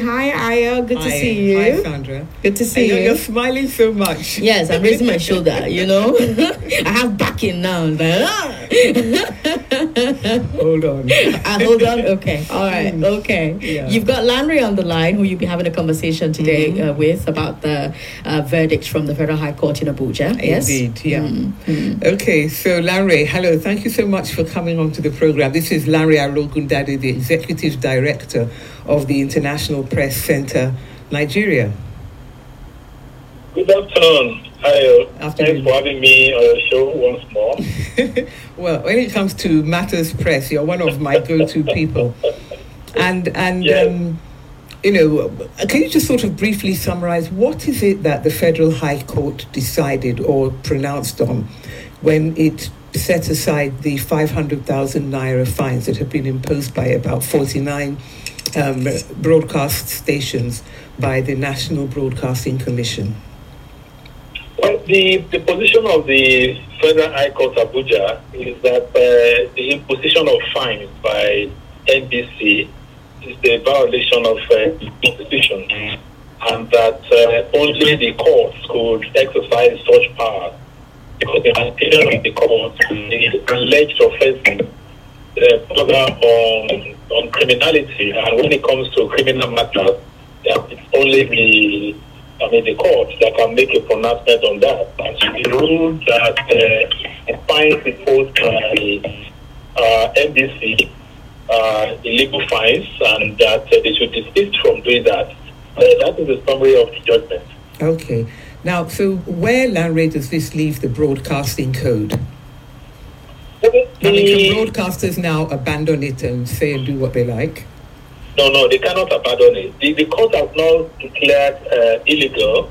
Hi, Aya. Good to Hi. see you. Hi, Sandra. Good to see you. you're smiling so much. Yes, I'm raising my shoulder, you know. I have backing now. Ah. Hold on. Ah, hold on. Okay. All right. Okay. Yeah. You've got Lanre on the line, who you'll be having a conversation today uh, with about the uh, verdict from the Federal High Court in Abuja. Yes. Indeed, yeah. Mm-hmm. Okay, so Lanre, hello. Thank you so much for coming on to the program. This is Lanre Arogundade, the Executive Director of the International Press Center, Nigeria. Good afternoon. Hi, uh, Afternoon. thanks for having me on your show once more. Well, when it comes to matters press, you're one of my go-to people. And and Yeah. um, you know, can you just sort of briefly summarize what is it that the Federal High Court decided or pronounced on when it set aside the 500,000 naira fines that have been imposed by about 49 um, broadcast stations by the National Broadcasting Commission? Well, the, the position of the Federal High Court Abuja is that uh, the imposition of fines by NBC is the violation of uh, the Constitution, and that uh, only the courts could exercise such power. Because the opinion of the court, the alleged offences uh, further on, on criminality, and when it comes to criminal matters, it's only the I mean, the court that can make a pronouncement on that. And the rule that uh, fines imposed by uh, NBC, uh, illegal fines, and that uh, they should desist from doing that. Uh, that is the summary of the judgment. Okay. Now, so where, Lanre, does this leave the broadcasting code? I mean, can The- broadcasters now abandon it and say and do what they like? No, no, they cannot abandon it. The, the court has now declared uh, illegal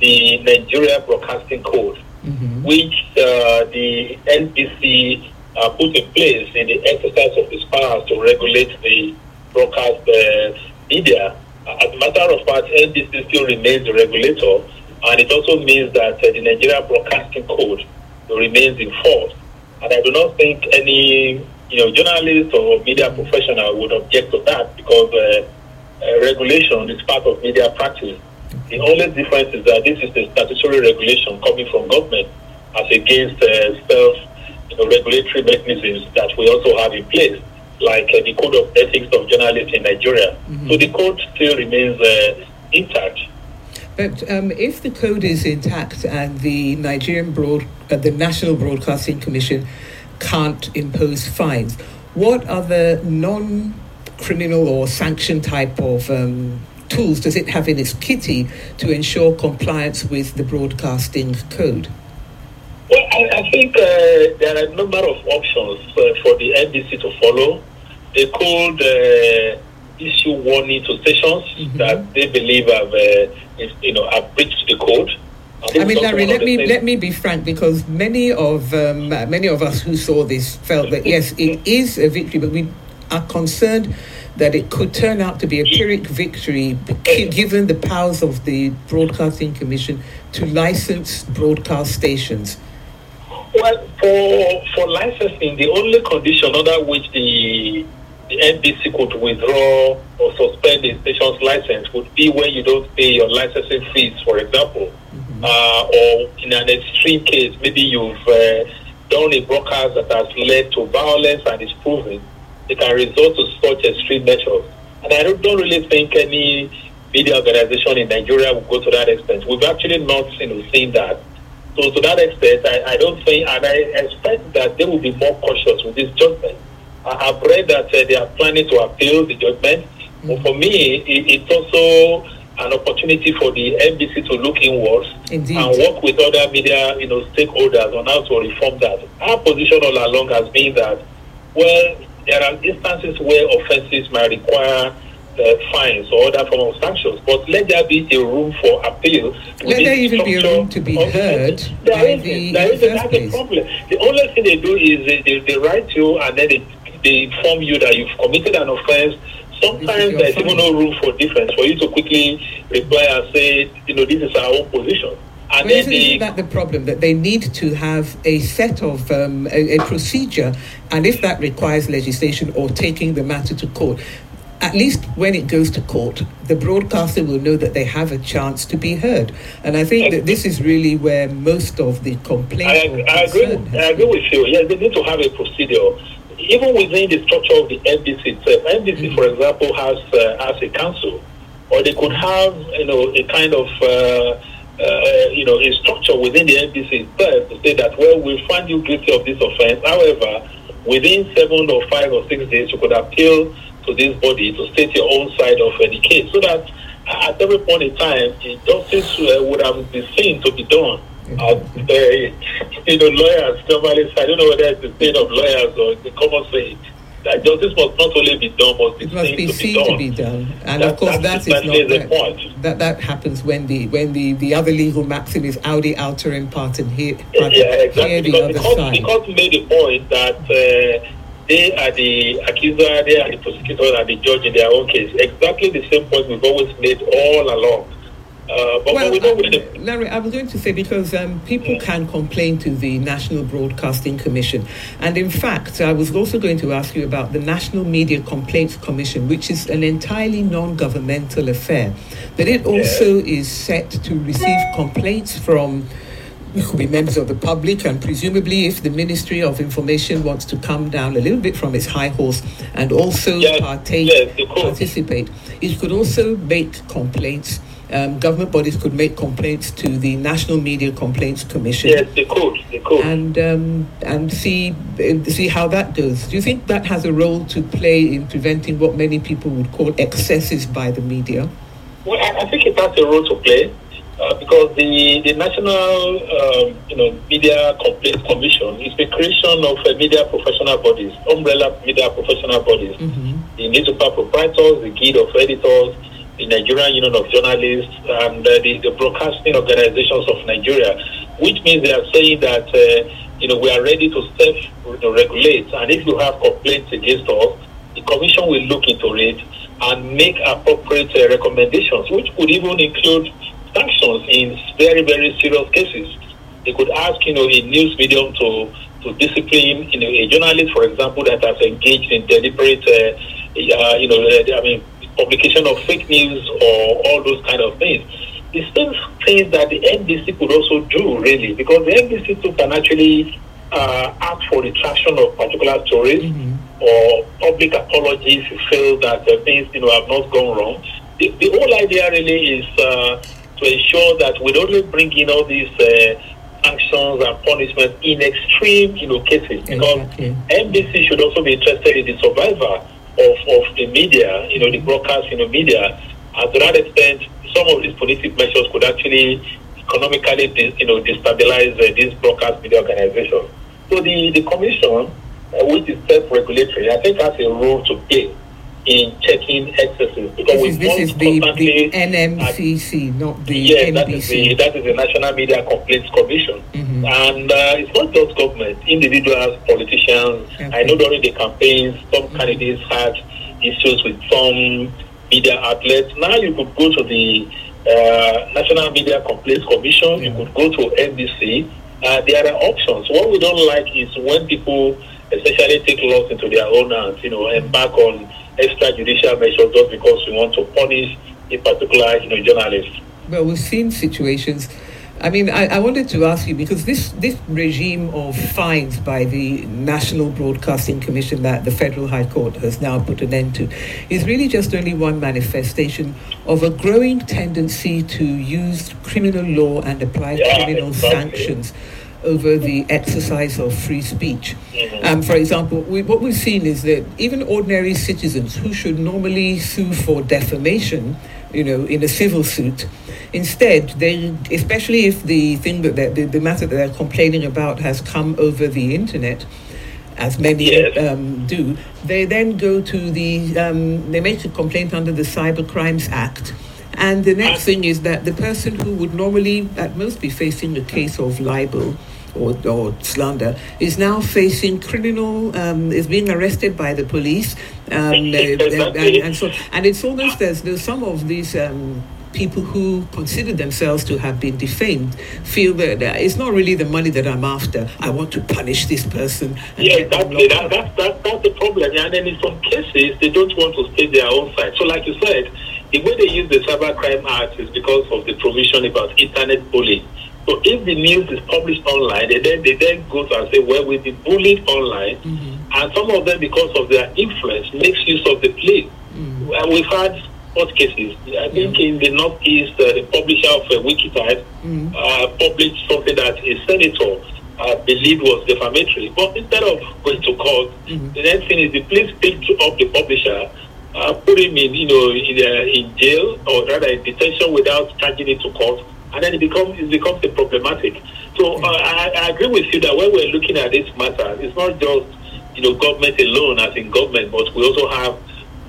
the Nigeria Broadcasting Code, hmm which uh, the NBC uh, put in place in the exercise of its powers to regulate the broadcast uh, media. As a matter of fact, NBC still remains the regulator, and it also means that uh, the Nigeria Broadcasting Code remains in force. And I do not think any you know journalist or media professional would object to that because uh, uh, regulation is part of media practice. The only difference is that this is a statutory regulation coming from government as against uh, self you know, regulatory mechanisms that we also have in place, like uh, the Code of Ethics of Journalists in Nigeria. So the code still remains uh, intact. But um, if the code is intact and the Nigerian broad, uh, the National Broadcasting Commission can't impose fines, what other non-criminal or sanction type of um, tools does it have in its kitty to ensure compliance with the broadcasting code? Well, I, I think uh, there are a number of options uh, for the NBC to follow. They could issue warning to stations Mhm. that they believe have, uh, is, you know, have breached the code. I mean, Lanre, let me things- let me be frank because many of um, uh, many of us who saw this felt that yes, it is a victory, but we are concerned that it could turn out to be a Pyrrhic victory, given the powers of the Broadcasting Commission to license broadcast stations. Well, for for licensing, the only condition under which the the NBC could withdraw or suspend the station's license would be when you don't pay your licensing fees, for example, uh, or in an extreme case, maybe you've uh, done a broadcast that has led to violence and is proven, it can result to such extreme measures. And I don't, don't really think any media organization in Nigeria will go to that extent. We've actually not you know, seen that. So to that extent, I, I don't think, and I expect that they will be more cautious with this judgment. I, I've read that uh, they are planning to appeal the judgment. But for me, it, it's also an opportunity for the NBC to look inwards Indeed. and work with other media, you know, stakeholders on how to reform that. Our position all along has been that, well, there are instances where offences might require uh, fines or other form of sanctions, but let there be a room for appeal. Let there even be a room to be heard There isn't. the There isn't. That's the problem. The only thing they do is they, they, they write you and then they, they inform you that you've committed an offense. Sometimes there's even no room for difference for you to quickly reply and say, you know, this is our own position. And then isn't, the, that the problem that they need to have a set of um, a, a procedure, and if that requires legislation or taking the matter to court, at least when it goes to court, the broadcaster will know that they have a chance to be heard. And I think that this is really where most of the complaints. I, I agree. I agree with you. Yes, they need to have a procedure. Even within the structure of the NBC itself, NBC, mm-hmm. for example, has uh, has a council, or they could have you know a kind of uh, uh, you know a structure within the NBC itself to say that well we find you guilty of this offence. However, within seven or five or six days, you could appeal to this body to state your own side of the case so that at every point in time, justice uh, would have been seen to be done. Uh, you know, lawyers normally I don't know whether it's the state of lawyers or the common saying, that justice must not only be done, must be, it must seen, be to, seen be to be done. And that, of course, that is not that, that, that, that. happens when the when the, the other legal maxim is audi alteram partem here. Yeah, exactly. Because the, court, the court made the point that. Uh, they are the accuser, they are the prosecutor, and the judge in their own case. Exactly the same point we've always made all along. Uh, but, well, but we uh, Lanre, I was going to say because um, people can complain to the National Broadcasting Commission, and in fact, I was also going to ask you about the National Media Complaints Commission, which is an entirely non-governmental affair, but it also yeah. is set to receive complaints from could be members of the public, and presumably, if the Ministry of Information wants to come down a little bit from its high horse and also partake, participate, it could also make complaints. Um, government bodies could make complaints to the National Media Complaints Commission. Yes, they could. They could. And um, and see see how that does. Do you think that has a role to play in preventing what many people would call excesses by the media? Well, I, I think it has a role to play. Uh, because the, the National um, you know, Media Complaints Commission is the creation of uh, media professional bodies, umbrella media professional bodies. Mm-hmm. The newspaper proprietors, the Guild of Editors, the Nigerian Union of Journalists, and uh, the, the broadcasting organizations of Nigeria, which means they are saying that uh, you know we are ready to self-regulate, and if you have complaints against us, the commission will look into it and make appropriate uh, recommendations, which could even include sanctions in very, very serious cases. They could ask, you know, a news medium to, to discipline, you know, a journalist, for example, that has engaged in deliberate, uh, uh, you know, uh, I mean, publication of fake news or all those kind of things. The same things that the NBC could also do, really, because the NBC too can actually uh, ask for retraction of particular stories mm-hmm. or public apologies if you feel that uh, things, you know, have not gone wrong. The, the whole idea really is uh, to ensure that we don't bring in all these uh, sanctions and punishments in extreme, you know, cases. Because exactly. NBC should also be interested in the survival of, of the media, you know, the broadcast, you know, media. And to that extent, some of these politic measures could actually economically, you know, destabilize uh, these broadcast media organizations. So the, the commission, uh, which is self-regulatory, I think has a role to play in checking excesses because this is, this is the, the NMCC, at, not the yes, NBC. that is the that is the National Media Complaints Commission, mm-hmm. and uh, it's not just government, individuals, politicians. Okay. I know during the campaigns, some mm-hmm. candidates had issues with some media outlets. Now you could go to the uh, National Media Complaints Commission, yeah. you could go to NBC. Uh, there are options. What we don't like is when people essentially take laws into their own hands, you know, embark on extrajudicial measures just because we want to punish a particular you know, journalist. Well, we've seen situations. I mean, I, I, wanted to ask you because this, this regime of fines by the National Broadcasting Commission that the Federal High Court has now put an end to is really just only one manifestation of a growing tendency to use criminal law and apply yeah, criminal exactly. sanctions over the exercise of free speech. Um, for example, we, what we've seen is that even ordinary citizens who should normally sue for defamation, you know, in a civil suit, instead, they, especially if the thing that the, the matter that they're complaining about has come over the internet, as many yes. um, do, they then go to the, um, they make a complaint under the Cyber Crimes Act. And the next thing is that the person who would normally, at most, be facing a case of libel or, or slander is now facing criminal, um, is being arrested by the police. Um, and, and, so, and it's almost as though some of these um, people who consider themselves to have been defamed feel that uh, it's not really the money that I'm after. I want to punish this person. yeah, exactly. That, that, that, that's the problem. And then in some cases, they don't want to state their own side. So, like you said, the way they use the Cybercrime Act is because of the provision about internet bullying. So if the news is published online, they then they then go to and say, well, we've been bullied online, mm-hmm. and some of them, because of their influence, makes use of the police. Mm-hmm. we've had court cases. I think in the Northeast, uh, the publisher of uh, Wikki Times mm-hmm. uh, published something that a senator uh, believed was defamatory. But instead of going to court, mm-hmm. the next thing is the police picked up the publisher, uh, put him in, you know, in, uh, in jail or rather in detention without charging it to court and then it becomes it becomes a problematic. So uh, I, I, agree with you that when we're looking at this matter, it's not just you know government alone as in government, but we also have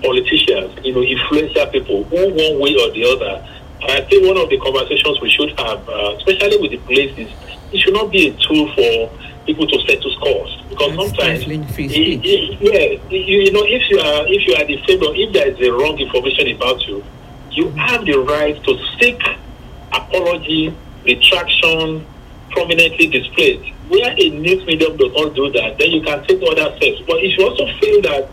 politicians, you know, influential people who one way or the other. And I think one of the conversations we should have, uh, especially with the police, is it should not be a tool for people to settle scores because That's sometimes it, it, yeah you, you know if you are if you are the or if there is a wrong information about you you have the right to seek apology, retraction prominently displayed. Where a news medium does not do that, then you can take other steps. But if you also feel that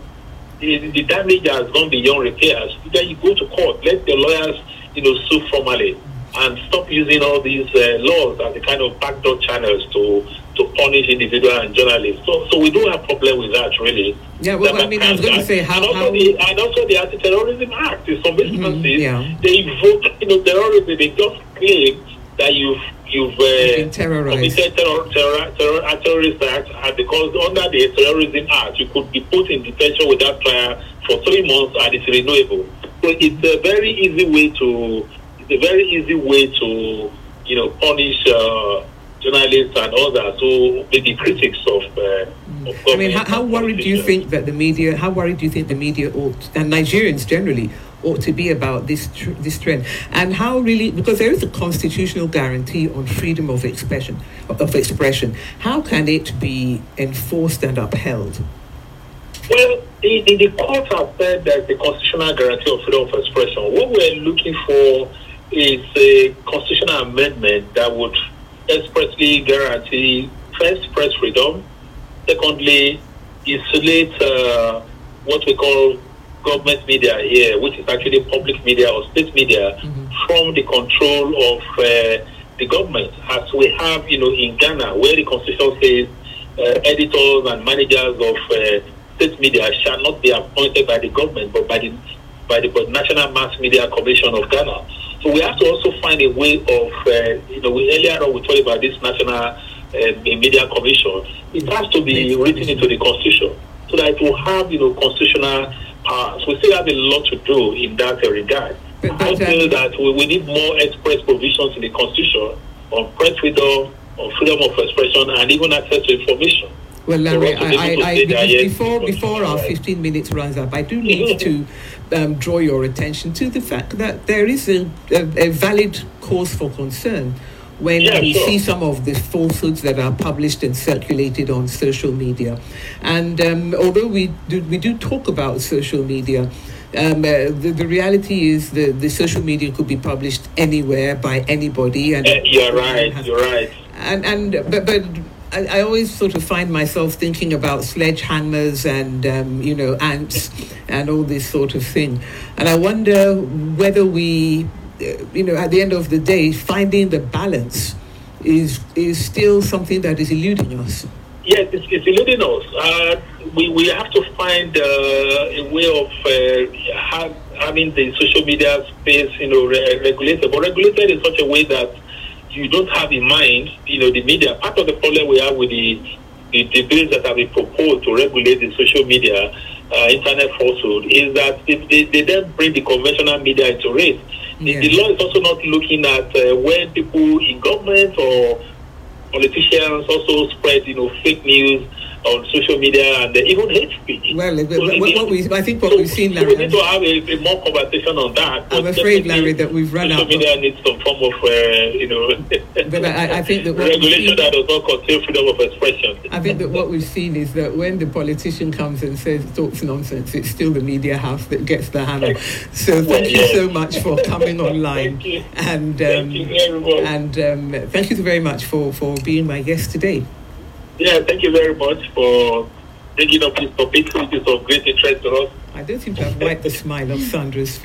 the, the damage has gone beyond repairs, then you go to court. Let the lawyers, you know, sue formally and stop using all these uh, laws as the kind of backdoor channels to to punish individual and journalists. So, so we do have problem with that, really. Yeah, well, I mean, I was going to say how, and also, how... The, and also the Anti-Terrorism Act. In some instances, mm-hmm, yeah. they invoke, you know, terrorism. They just claim that you've you've uh, committed terror, terror, terror, terrorist act, and because under the Terrorism Act, you could be put in detention without trial for three months, and it's renewable. So it's a very easy way to it's a very easy way to you know punish. Uh, journalists and others who may be critics of. Uh, of I mean, how, how worried do you think that the media? How worried do you think the media ought and Nigerians generally ought to be about this tr- this trend? And how really because there is a constitutional guarantee on freedom of expression of expression. How can it be enforced and upheld? Well, the, the, the courts have said that the constitutional guarantee of freedom of expression. What we're looking for is a constitutional amendment that would expressly guarantee first press freedom, secondly, isolate uh, what we call government media here, which is actually public media or state media, mm-hmm. from the control of uh, the government, as we have, you know, in Ghana, where the constitution says uh, editors and managers of uh, state media shall not be appointed by the government, but by the by the National Mass Media Commission of Ghana. So we have to also find a way of, uh, you know, we, earlier on we talked about this National uh, Media Commission. It has to be written into the Constitution so that it will have, you know, constitutional powers. We still have a lot to do in that regard. But, I feel that we, we need more express provisions in the Constitution on press freedom, on freedom of expression, and even access to information. Well, Lanre, I, I, I before before our 15 minutes runs up, I do need to um, draw your attention to the fact that there is a, a, a valid cause for concern when yeah, we sure. see some of the falsehoods that are published and circulated on social media. And um, although we do, we do talk about social media, um, uh, the, the reality is the, the social media could be published anywhere by anybody. And uh, you're right. You're right. And and but, but I, I, always sort of find myself thinking about sledgehammers and um, you know ants and all this sort of thing, and I wonder whether we, you know, at the end of the day, finding the balance is is still something that is eluding us. Yes, it's, it's eluding us. Uh, we, we have to find uh, a way of uh, have, having the social media space, you know, re- regulated, but regulated in such a way that you don't have in mind, you know, the media. Part of the problem we have with the the, the bills that have been proposed to regulate the social media, uh, internet falsehood, is that they, they, they, then bring the conventional media into The, the, law is also not looking at uh, when people in government or politicians also spread, you know, fake news on social media and even hate speech. Well, So what, we, I think what so- we've seen, so Lanre, we need to have a, a more conversation on that. I'm afraid, Lanre, that we've run social out of- media needs some form of, uh, you know, But I- I think that regulation seen- that does not contain freedom of expression. I think that what we've seen is that when the politician comes and says talks nonsense, it's still the media house that gets the hammer. So thank you so much for coming online, Thank you. and Thank um, you very much. and um, thank you very much for for being my guest today. Yeah, thank you very much for bringing up this topic, which is of great interest to us. I don't seem to have wiped the smile off Sandra's face.